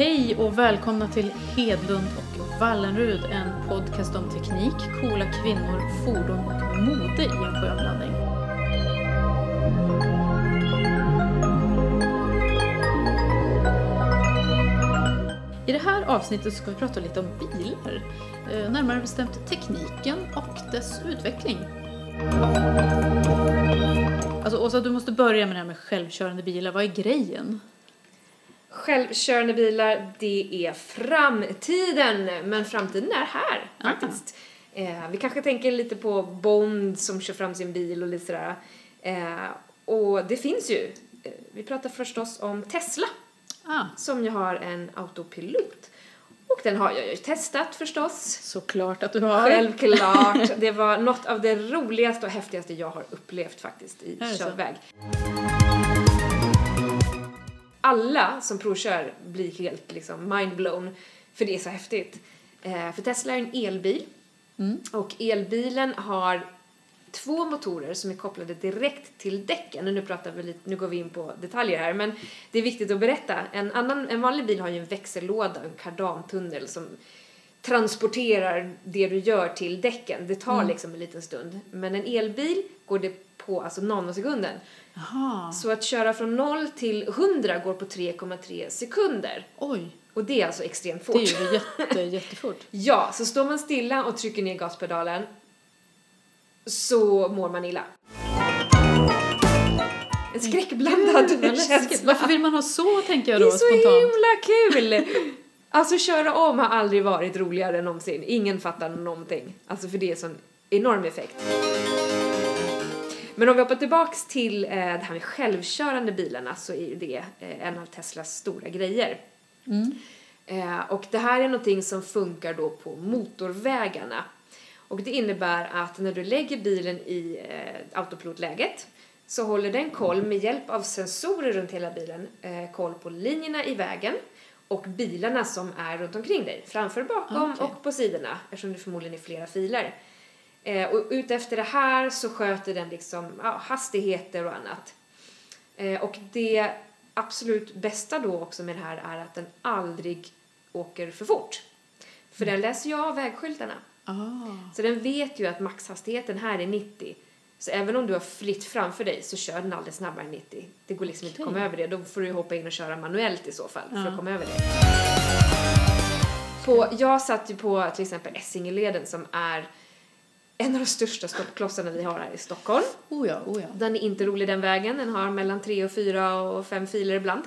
Hej och välkomna till Hedlund och Wallenrud, en podcast om teknik, coola kvinnor, fordon och mode i en skön blandning. I det här avsnittet ska vi prata lite om bilar, eh, närmare bestämt tekniken och dess utveckling. Alltså Åsa, du måste börja med det här med självkörande bilar. Vad är grejen? Självkörande bilar, det är framtiden. Men framtiden är här faktiskt. Eh, vi kanske tänker lite på Bond som kör fram sin bil och lite sådär. Eh, och det finns ju. Eh, vi pratar förstås om Tesla Ah, som ju har en autopilot. Och den har jag ju testat förstås. såklart att du har. Självklart. Det var något av det roligaste och häftigaste jag har upplevt faktiskt i det så? Alla som provkör blir helt liksom mindblown för det är så häftigt. Eh, för Tesla är en elbil Mm. och elbilen har två motorer som är kopplade direkt till däcken. Och nu, pratar vi lite, nu går vi in på detaljer här, men det är viktigt att berätta. En, annan, en vanlig bil har ju en växellåda, en kardantunnel som transporterar det du gör till däcken. Det tar liksom en liten stund. Men en elbil går det på alltså nanosekunden. Jaha, Så att köra från 0 till 100 går på 3,3 sekunder. oj. Och det är alltså extremt fort. Det är ju jätte, jättefort. Ja, så står man stilla och trycker ner gaspedalen så mår man illa. En skräckblandad Gud, känsla. Varför vill man ha så, tänker jag Det då är så spontant. himla kul! Alltså köra om har aldrig varit roligare än någonsin. Ingen fattar någonting. Alltså för det är sån enorm effekt. Men om vi hoppar tillbaks till eh, det här med självkörande bilarna så är ju det eh, en av Teslas stora grejer. Mm. Eh, och det här är någonting som funkar då på motorvägarna. Och det innebär att när du lägger bilen i eh, autopilotläget så håller den koll med hjälp av sensorer runt hela bilen eh, koll på linjerna i vägen och bilarna som är runt omkring dig, framför, bakom Okej. och på sidorna eftersom det förmodligen är flera filer. Eh, och utefter det här så sköter den liksom ja, hastigheter och annat. Eh, och det absolut bästa då också med det här är att den aldrig åker för fort. För den läser ju av vägskyltarna. Ah. Så den vet ju att maxhastigheten här är 90. Så även om du har fritt framför dig så kör den aldrig snabbare än 90. Det går liksom inte att komma över det. Då får du hoppa in och köra manuellt i så fall för Ja. att komma över det. På, jag satt ju på till exempel Essingeleden som är en av de största stoppklossarna vi har här i Stockholm. Oh ja, oh ja. Den är inte rolig den vägen. Den har mellan tre och fyra och fem filer ibland.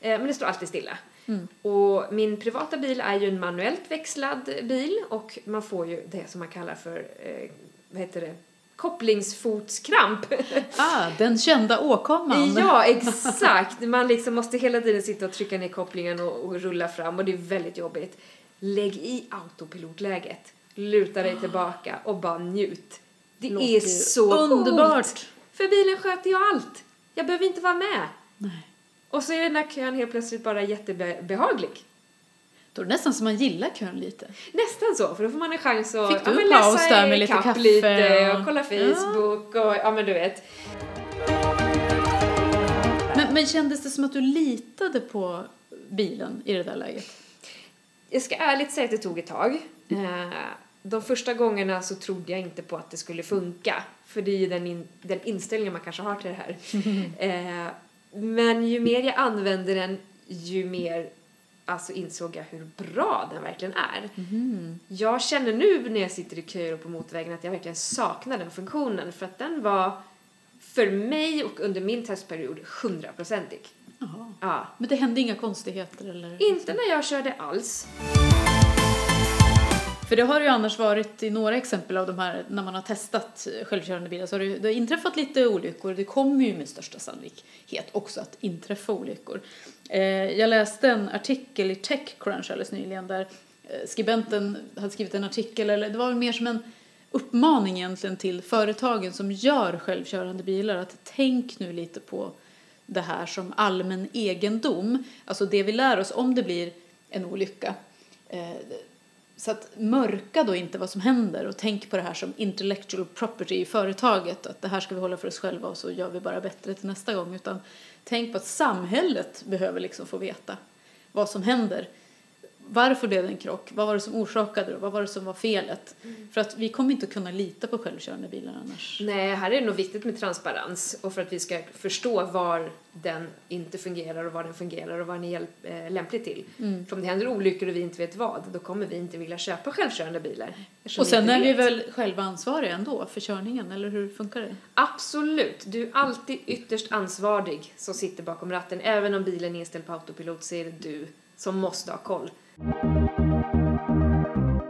Eh, men det står alltid stilla. Mm. Och min privata bil är ju en manuellt växlad bil och man får ju det som man kallar för, eh, vad heter det, kopplingsfotskramp. Ah, den kända åkomman. ja, exakt. Man liksom måste hela tiden sitta och trycka ner kopplingen och, och rulla fram och det är väldigt jobbigt. Lägg i autopilotläget, luta dig tillbaka och bara njut. Det Låter är så underbart. coolt. För bilen sköter ju allt. Jag behöver inte vara med. Nej. Och så är den där kön helt plötsligt bara jättebehaglig. Då är det nästan som man gillar kön lite. Nästan så, för då får man en chans att Fick du ja, en men läsa där med lite kaffe lite och- och kolla Facebook och ja men du vet. Men, men kändes det som att du litade på bilen i det där läget? Jag ska ärligt säga att det tog ett tag. Eh, De första gångerna så trodde jag inte på att det skulle funka. För det är ju den, in, den inställningen man kanske har till det här. Eh, Men ju mer jag använde den, ju mer alltså insåg jag hur bra den verkligen är. Jag känner nu när jag sitter i köer och på motorvägen att jag verkligen saknar den funktionen. För att den var, för mig och under min testperiod, hundraprocentig. Ja. Men det hände inga konstigheter eller? Inte när jag körde alls. För det har ju annars varit i några exempel av de här, när man har testat självkörande bilar, så har det, det har inträffat lite olyckor. Det kommer ju med största sannolikhet också att inträffa olyckor. Eh, jag läste en artikel i Techcrunch alldeles nyligen där eh, skribenten hade skrivit en artikel, eller det var väl mer som en uppmaning egentligen till företagen som gör självkörande bilar att tänk nu lite på det här som allmän egendom, alltså det vi lär oss om det blir en olycka. Eh, så att mörka då inte vad som händer och tänk på det här som intellectual property i företaget. Att det här ska vi hålla för oss själva och så gör vi bara bättre till nästa gång. Utan tänk på att samhället behöver liksom få veta vad som händer varför blev det en krock? Vad var det som orsakade det? Vad var det som var felet? Mm. För att vi kommer inte att kunna lita på självkörande bilar annars. Nej, här är det nog viktigt med transparens och för att vi ska förstå var den inte fungerar och var den fungerar och vad den är eh, lämplig till. Mm. För om det händer olyckor och vi inte vet vad, då kommer vi inte vilja köpa självkörande bilar. Och sen är vi väl själva ansvariga ändå för körningen, eller hur funkar det? Absolut, du är alltid ytterst ansvarig som sitter bakom ratten. Även om bilen är inställd på autopilot så är det du som måste ha koll. Nej,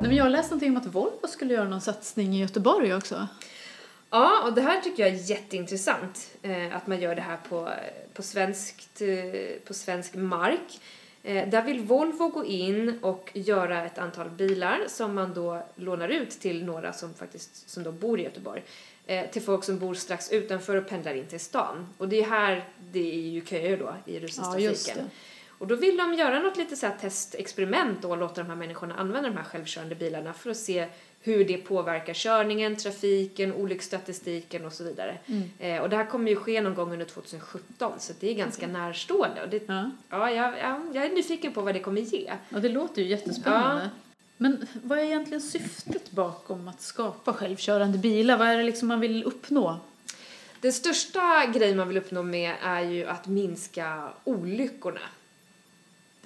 men jag har läst någonting om att Volvo skulle göra någon satsning i Göteborg också. Ja, och det här tycker jag är jätteintressant. Eh, att man gör det här på, på, svenskt, eh, på svensk mark. Eh, där vill Volvo gå in och göra ett antal bilar som man då lånar ut till några som faktiskt som då bor i Göteborg. Eh, till folk som bor strax utanför och pendlar in till stan. Och det är här det är ju köer då i Ja, rusningstrafiken. det. Och då vill de göra något lite så här testexperiment och låta de här människorna använda de här självkörande bilarna för att se hur det påverkar körningen, trafiken, olycksstatistiken och så vidare. Mm. Eh, och det här kommer ju ske någon gång under 2017 så det är ganska närstående. Och det, Ja. ja, jag, ja, jag är nyfiken på vad det kommer ge. ja, det låter ju jättespännande. Men vad är egentligen syftet bakom att skapa självkörande bilar? Vad är det liksom man vill uppnå? Den största grejen man vill uppnå med är ju att minska olyckorna.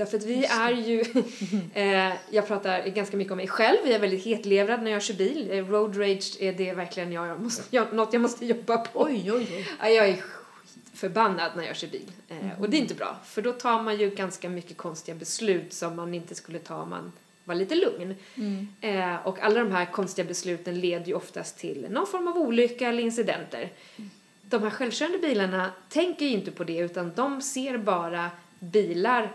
Därför att vi är ju, eh, jag pratar ganska mycket om mig själv, jag är väldigt hetlevrad när jag kör bil. Eh, Road rage är det verkligen jag, jag måste, jag, något jag måste jobba på. Oj, oj, oj. Ja, jag är skitförbannad när jag kör bil. Eh, och det är inte bra, för då tar man ju ganska mycket konstiga beslut som man inte skulle ta om man var lite lugn. Mm. Eh, och alla de här konstiga besluten leder ju oftast till någon form av olycka eller incidenter. De här självkörande bilarna tänker ju inte på det utan de ser bara bilar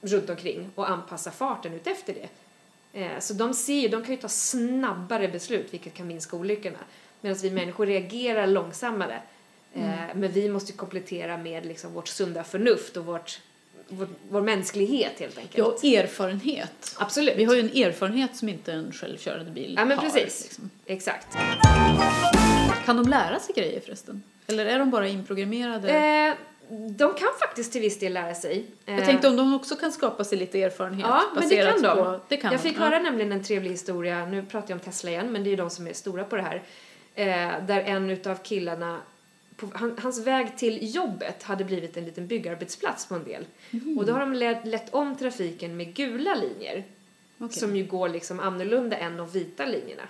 runt omkring och anpassar farten ut efter det. Eh, så de ser ju, de kan ju ta snabbare beslut vilket kan minska olyckorna. Medan vi människor reagerar långsammare. Eh, Men vi måste komplettera med liksom vårt sunda förnuft och vårt, vår, vår mänsklighet helt enkelt. Ja, och erfarenhet. Absolut. Vi har ju en erfarenhet som inte en självkörande bil Ja, men har. precis. liksom. Exakt. Kan de lära sig grejer förresten? Eller är de bara inprogrammerade? Eh, de kan faktiskt till viss del lära sig. Jag tänkte om de också kan skapa sig lite erfarenhet Ja, men det kan de. på... Det kan jag de. fick ja. höra nämligen en trevlig historia, nu pratar jag om Tesla igen, men det är ju de som är stora på det här. Eh, där en utav killarna, på, han, hans väg till jobbet hade blivit en liten byggarbetsplats på en del. Mhm. Och då har de lett, lett om trafiken med gula linjer. Okej. Som ju går liksom annorlunda än de vita linjerna.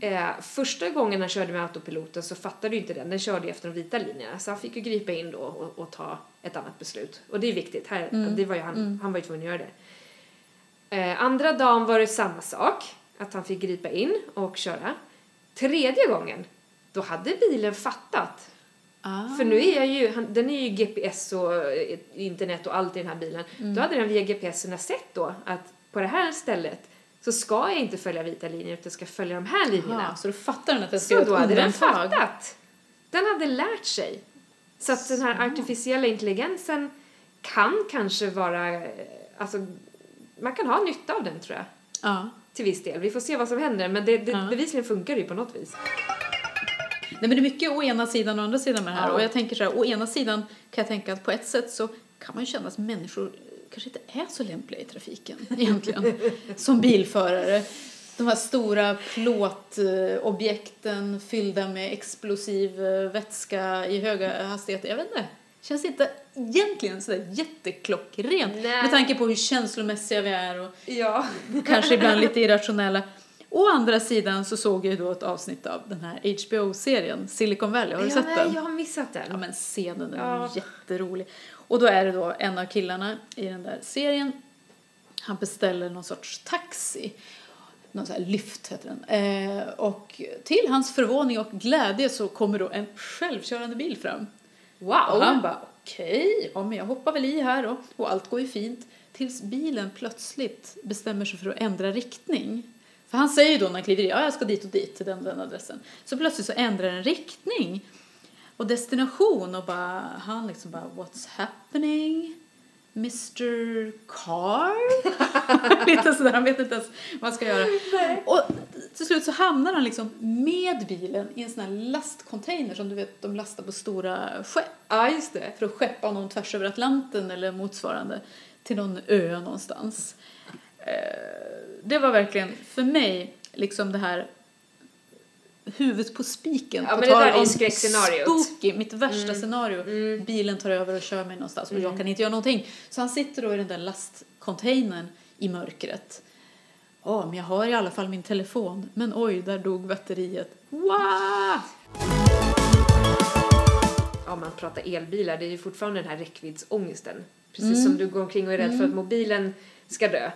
Eh, första gången han körde med autopiloten så fattade ju inte den, den körde ju efter de vita linjerna. Så han fick ju gripa in då och, och ta ett annat beslut. Och det är viktigt, här, Mm. det var ju han, han var ju tvungen att göra det. Eh, andra dagen var det samma sak, att han fick gripa in och köra. Tredje gången, då hade bilen fattat. Ah. För nu är jag ju, han, den är ju GPS och eh, internet och allt i den här bilen. Mm. Då hade den via GPSen sett då att på det här stället så ska jag inte följa vita linjer utan ska följa de här linjerna. Aha, så då fattar den att den ska Så då hade den fattat. Den hade lärt sig. Så att den här artificiella intelligensen kan kanske vara, eh, alltså man kan ha nytta av den tror jag. Ja. Till viss del. Vi får se vad som händer men det, det Ja. bevisligen funkar det ju på något vis. Nej men det är mycket å ena sidan och å andra sidan med det här. Ja. Och jag tänker så här, å ena sidan kan jag tänka att på ett sätt så kan man känna att människor kanske inte är så lämpliga i trafiken egentligen. som bilförare. De här stora plåtobjekten fyllda med explosiv eh, vätska i höga hastigheter. Jag vet inte. Känns inte egentligen sådär jätteklockrent. Nej. Med tanke på hur känslomässiga vi är och Ja. kanske ibland lite irrationella. Å andra sidan så såg jag ju då ett avsnitt av den här HBO-serien Silicon Valley. Har du ja, sett nej, den? jag har missat Ja den. men scenen är Ja. jätterolig. Och då är det då en av killarna i den där serien. Han beställer någon sorts taxi. Någon sån här lyft heter den. Eh, och till hans förvåning och glädje så kommer då en självkörande bil fram. Wow! Och han bara okej, ja men jag hoppar väl i här då. Och allt går ju fint. Tills bilen plötsligt bestämmer sig för att ändra riktning. För han säger ju då när han kliver i, ja jag ska dit och dit till den den adressen. Så plötsligt så ändrar den riktning och destination och bara, han liksom bara what's happening? Mr Car? Lite sådär, han vet inte ens vad han ska göra. Och till slut så hamnar han liksom med bilen i en sån här lastcontainer som du vet de lastar på stora skepp Ja, just det. för att skeppa honom tvärs över Atlanten eller motsvarande till någon ö någonstans. Eh, det var verkligen för mig liksom det här huvudet på spiken. Ja, på men det där är skräckscenariot. Spooky, mitt värsta scenario. Mm. Bilen tar över och kör mig någonstans och jag kan inte göra någonting. Så han sitter då i den där lastcontainern i mörkret. Ja, men jag har i alla fall min telefon. Men oj, där dog batteriet. Wow! om man pratar elbilar, det är ju fortfarande den här räckviddsångesten. Precis som du går omkring och är rädd för att mobilen ska dö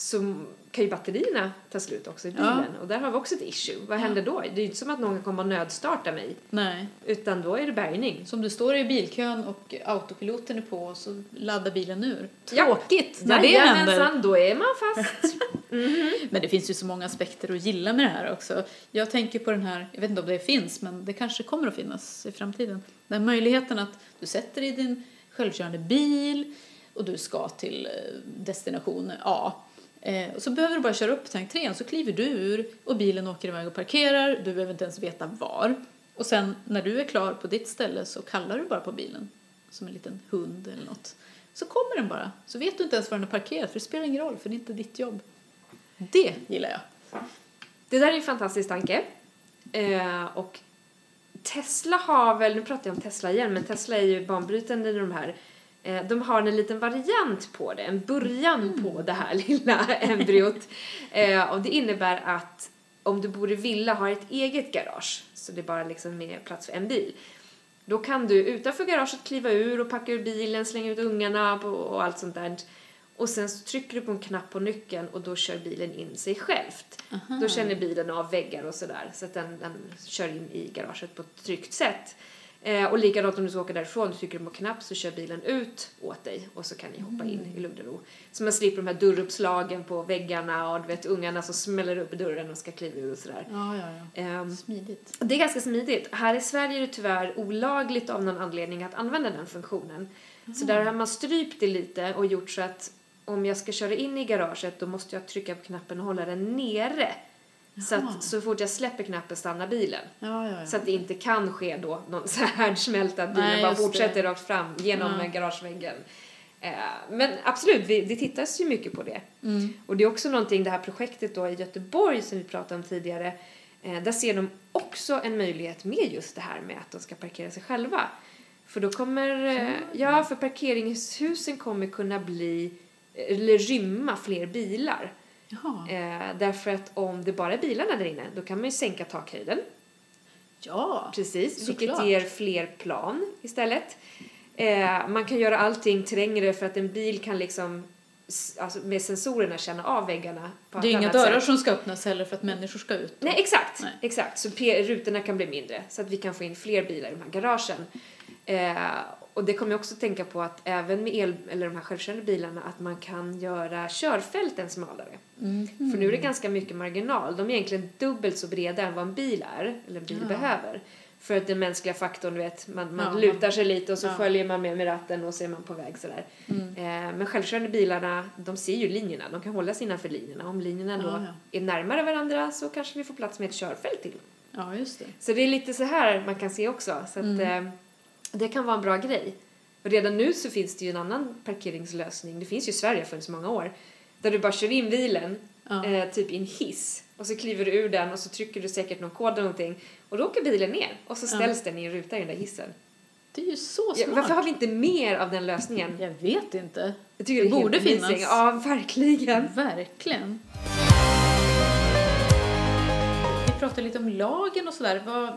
så kan ju batterierna ta slut också i bilen och där har vi också ett issue. Vad händer då? Det är ju inte som att någon kommer att nödstarta mig Nej. utan då är det bärgning. Som du står i bilkön och autopiloten är på så laddar bilen ur. Ja. Tråkigt när det händer. Jajamensan, då är man fast. Men det finns ju så många aspekter att gilla med det här också. Jag tänker på den här, jag vet inte om det finns, men det kanske kommer att finnas i framtiden. Den möjligheten att du sätter i din självkörande bil och du ska till eh, destination A. Eh, och så behöver du bara köra upp till entrén så kliver du ur och bilen åker iväg och parkerar. Du behöver inte ens veta var. Och sen när du är klar på ditt ställe så kallar du bara på bilen som en liten hund eller något. Så kommer den bara. Så vet du inte ens var den är parkerad för det spelar ingen roll för det är inte ditt jobb. Det gillar jag. Det där är en fantastisk tanke. Eh, och Tesla har väl, nu pratar jag om Tesla igen, men Tesla är ju banbrytande i de här. Eh, de har en liten variant på det, en början på det här lilla embryot. Eh, och det innebär att om du bor i villa har ett eget garage, så det är bara liksom med plats för en bil. Då kan du utanför garaget kliva ur och packa ur bilen, slänga ut ungarna på- och allt sånt där. Och sen så trycker du på en knapp på nyckeln och då kör bilen in sig självt. Då känner bilen av väggar och sådär så att den, den kör in i garaget på ett tryggt sätt. Eh, och likadant om du ska åka därifrån, du trycker på en knapp så kör bilen ut åt dig och så kan ni hoppa in i lugn och ro. Så man slipper de här dörruppslagen på väggarna och du vet ungarna som smäller upp dörren och ska kliva ur och sådär. Ja, ja, ja. Ehm, Smidigt. det är ganska smidigt. Här i Sverige är det tyvärr olagligt av någon anledning att använda den funktionen. Så där har man strypt det lite och gjort så att om jag ska köra in i garaget då måste jag trycka på knappen och hålla den nere. Så att så fort jag släpper knappen stannar bilen. Ja, ja, ja. Så att det inte kan ske då någon så här härdsmälta att bilen Nej, bara fortsätter det. rakt fram genom Ja. eh, garageväggen. Eh, men absolut, vi, det tittas ju mycket på det. Mm. Och det är också någonting, det här projektet då i Göteborg som vi pratade om tidigare, eh, där ser de också en möjlighet med just det här med att de ska parkera sig själva. För då kommer, eh, ja för parkeringshusen kommer kunna bli, eller rymma fler bilar. Eh, därför att om det bara är bilarna där inne, då kan man ju sänka takhöjden. Ja. Precis, vilket Såklart. ger fler plan istället. Eh, man kan göra allting trängre för att en bil kan liksom alltså med sensorerna känna av väggarna på Det är inga dörrar sätt. som ska öppnas heller för att människor ska ut. Nej, exakt. Nej. exakt. Så rutorna kan bli mindre så att vi kan få in fler bilar i de här garagen. Eh, och det kommer jag också tänka på att även med el eller de här självkörande bilarna att man kan göra körfälten smalare. Mm. För nu är det ganska mycket marginal. De är egentligen dubbelt så breda än vad en bil är, eller en bil Ja. behöver. För att den mänskliga faktorn, du vet, man, man Ja, lutar sig lite och så ja. följer man med med ratten och så är man på väg sådär. Mm. Eh, men självkörande bilarna, de ser ju linjerna, de kan hålla sig innanför linjerna. Om linjerna då är närmare varandra så kanske vi får plats med ett körfält till. Ja, just det. Så det är lite så här man kan se också. Så att, Mm. eh, det kan vara en bra grej. Och redan nu så finns det ju en annan parkeringslösning. Det finns ju i Sverige för så många år. Där du bara kör in bilen, Ja. eh, typ i en hiss. Och så kliver du ur den och så trycker du säkert någon kod eller någonting. Och då åker bilen ner och så ställs den i en ruta i den där hissen. Det är ju så Ja, smart. varför har vi inte mer av den lösningen? Jag vet inte. Jag tycker Det helt borde finnas. Ja, verkligen. Verkligen. Vi pratade lite om lagen och sådär. Vad,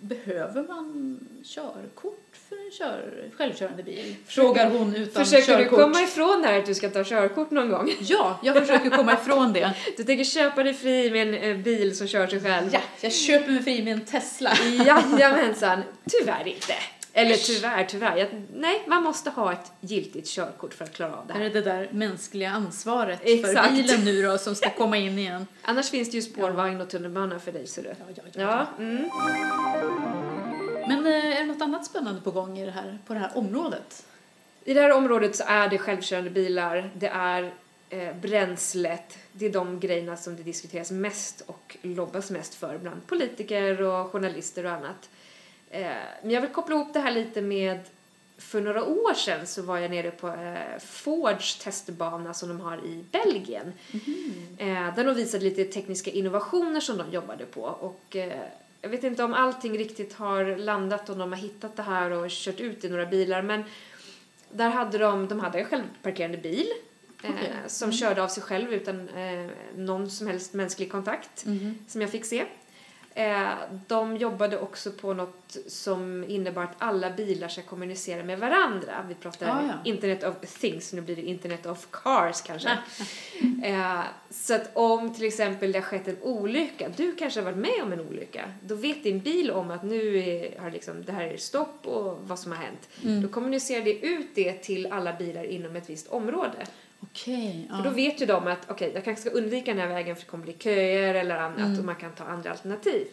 behöver man körkort för en kör, självkörande bil? Frågar hon utan Försöker du körkort. komma ifrån det här att du ska ta körkort någon gång? Ja, jag försöker komma ifrån det. Du tänker köpa dig fri med en eh, bil som kör sig själv? Ja, jag köper mig fri med en Tesla. Jajamensan, tyvärr inte. Eller tyvärr, tyvärr. Jag, nej, man måste ha ett giltigt körkort för att klara av det Här är det där mänskliga ansvaret Exakt. för bilen nu då som ska komma in igen. Annars finns det ju spårvagn och tunnelbana för dig, ser du. Ja, ja, ja. Ja, mm. Men eh, är det något annat spännande på gång i det här, på det här området? I det här området så är det självkörande bilar, det är eh, bränslet, det är de grejerna som det diskuteras mest och lobbas mest för bland politiker och journalister och annat. Eh, men jag vill koppla ihop det här lite med för några år sedan så var jag nere på eh, Fords testbana som de har i Belgien. Eh, där de visade lite tekniska innovationer som de jobbade på. Och eh, jag vet inte om allting riktigt har landat och de har hittat det här och kört ut i några bilar men där hade de, de hade en självparkerande bil eh, Okej. som körde av sig själv utan någon som helst mänsklig kontakt som jag fick se. Eh, de jobbade också på något som innebar att alla bilar ska kommunicera med varandra. Vi pratar Ah, ja. Internet of things, nu blir det Internet of cars kanske. eh, så att om till exempel det har skett en olycka, du kanske har varit med om en olycka, då vet din bil om att nu är, har liksom, det här är stopp och vad som har hänt. Då kommunicerar det ut det till alla bilar inom ett visst område. Okej. För då vet ju de att okej, jag kanske ska undvika den här vägen för det kommer bli köer eller annat Mm. och man kan ta andra alternativ.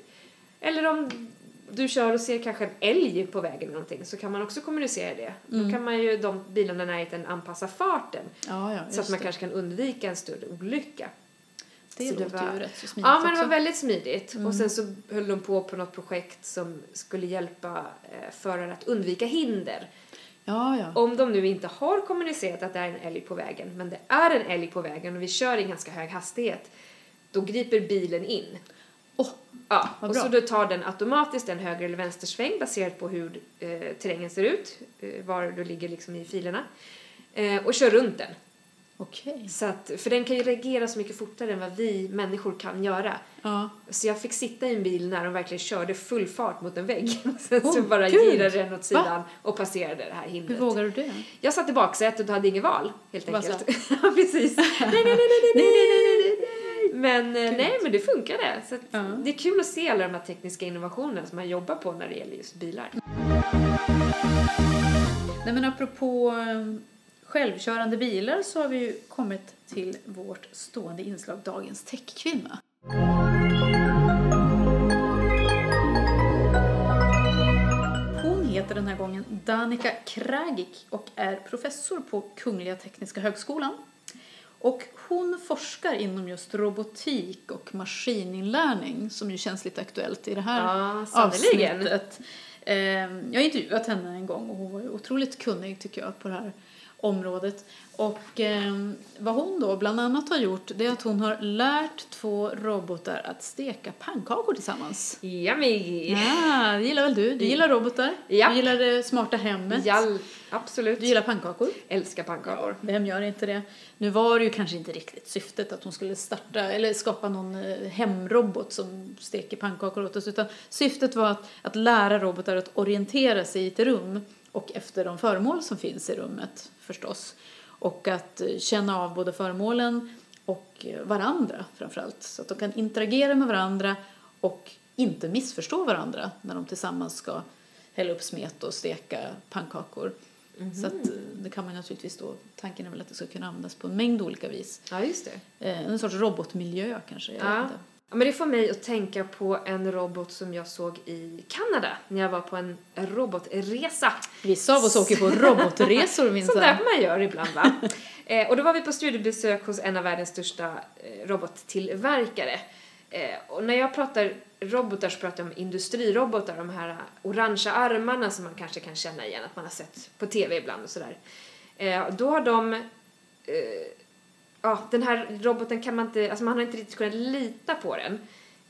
Eller om du kör och ser kanske en älg på vägen eller någonting så kan man också kommunicera det. Mm. Då kan man ju de bilarna i närheten anpassa farten Ja, ja, så att man det. kanske kan undvika en större olycka. Det så det låter var- ju rätt så smidigt Ja, men det också. Mm. var väldigt smidigt. Och sen så höll de på på något projekt som skulle hjälpa eh, förare att undvika hinder. Ja, ja. Om de nu inte har kommunicerat att det är en älg på vägen, men det är en älg på vägen och vi kör i ganska hög hastighet, då griper bilen in. Åh, Ja, och så då tar den automatiskt en höger eller vänstersväng baserat på hur eh, terrängen ser ut, eh, var du ligger liksom i filerna, eh, och kör runt den. Okej. Så att, för den kan ju reagera så mycket fortare än vad vi människor kan göra. Ja. Så jag fick sitta i en bil när de verkligen körde full fart mot en vägg. Sen så Oh, bara gud. girade den åt sidan och passerade det här Hur hindret. vågar du det? Jag satt i baksätet och hade inget val, helt så enkelt. precis. nej, nej, nej, nej, nej, nej, nej, nej. Men eh, nej, men det funkade. Så Ja. det är kul att se alla de här tekniska innovationerna som man jobbar på när det gäller just bilar. Nej men apropå eh, självkörande bilar så har vi kommit till vårt stående inslag Dagens techkvinna. Hon heter den här gången Danica Kragic och är professor på Kungliga Tekniska Högskolan. Och hon forskar inom just robotik och maskininlärning som ju känns lite aktuellt i det här Ja, avsnittet. Eh, Jag har intervjuat henne en gång och hon var ju otroligt kunnig tycker jag på det här området. Och eh, vad hon då bland annat har gjort det är att hon har lärt två robotar att steka pannkakor tillsammans. Yummy! Ja, det gillar väl du? Du gillar robotar? Ja. Du gillar det smarta hemmet? Jall, absolut. Du gillar pannkakor? Älskar pannkakor. Vem gör inte det? Nu var det ju kanske inte riktigt syftet att hon skulle starta eller skapa någon eh, hemrobot som steker pannkakor åt oss utan syftet var att, att lära robotar att orientera sig i ett rum och efter de föremål som finns i rummet förstås och att eh, känna av både föremålen och eh, varandra framförallt så att de kan interagera med varandra och inte missförstå varandra när de tillsammans ska hälla upp smet och steka pannkakor. Så att, eh, det kan man naturligtvis då, tanken är väl att det ska kunna användas på en mängd olika vis. Ja, just det. En sorts robotmiljö kanske, jag Ja. Ja, men det får mig att tänka på en robot som jag såg i Kanada när jag var på en robotresa. Vissa av oss åker på robotresor Sånt där minsann. man gör ibland va? eh, och då var vi på studiebesök hos en av världens största eh, robottillverkare. Eh, och när jag pratar robotar så pratar jag om industrirobotar, de här orangea armarna som man kanske kan känna igen att man har sett på tv ibland och sådär. Eh, då har de eh, ja, den här roboten kan man inte, alltså man har inte riktigt kunnat lita på den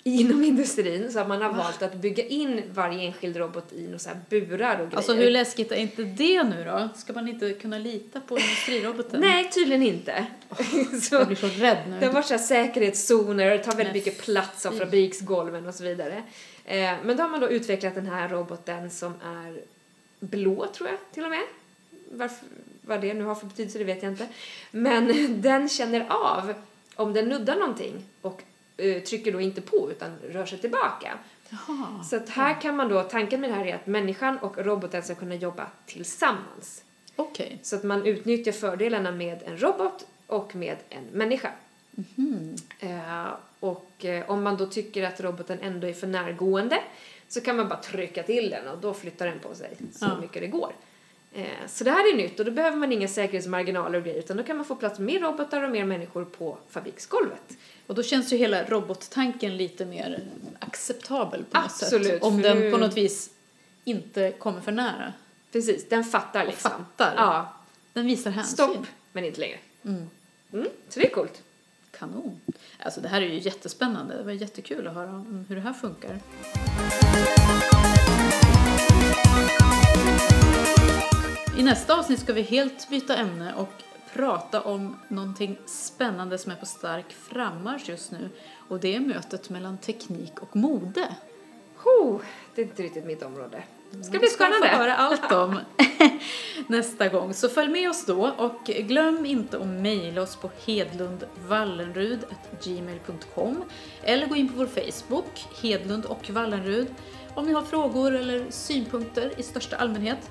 inom industrin så att man har valt att bygga in varje enskild robot i några så burar och grejer. Alltså hur läskigt är inte det nu då? Ska man inte kunna lita på industriroboten? Nej, tydligen inte. så, Jag blir så rädd nu. det har varit så säkerhetszoner och det tar väldigt Nej, mycket plats av fabriksgolven och så vidare. Eh, men då har man då utvecklat den här roboten som är blå tror jag till och med. Varför, vad det nu har för betydelse det vet jag inte. Men den känner av om den nuddar någonting och eh, trycker då inte på utan rör sig tillbaka. Jaha. Så att här kan man då, tanken med det här är att människan och roboten ska kunna jobba tillsammans. Okej. Så att man utnyttjar fördelarna med en robot och med en människa. Eh, och eh, om man då tycker att roboten ändå är för närgående så kan man bara trycka till den och då flyttar den på sig så Ja. mycket det går. Eh, så det här är nytt och då behöver man inga säkerhetsmarginaler och grejer utan då kan man få plats med mer robotar och mer människor på fabriksgolvet. Och då känns ju hela robottanken lite mer acceptabel på något Absolut, sätt. Om den på något vis inte kommer för nära. Precis, den fattar liksom. fattar. Ja, Den visar hänsyn. stopp, men inte längre. Mm. Så det är coolt. Kanon. Alltså det här är ju jättespännande. Det var jättekul att höra om hur det här funkar. I nästa avsnitt ska vi helt byta ämne och prata om någonting spännande som är på stark frammarsch just nu. Och det är mötet mellan teknik och mode. Ho, det är inte riktigt mitt område. Det ska bli Det ska vi få spännande. höra allt om nästa gång. Så följ med oss då och glöm inte att mejla oss på hedlundvallenrud.gmail.com eller gå in på vår Facebook, Hedlund och Wallenrud, om ni har frågor eller synpunkter i största allmänhet.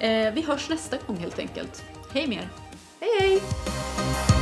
Eh, vi hörs nästa gång helt enkelt. Hej med er! Hej hej!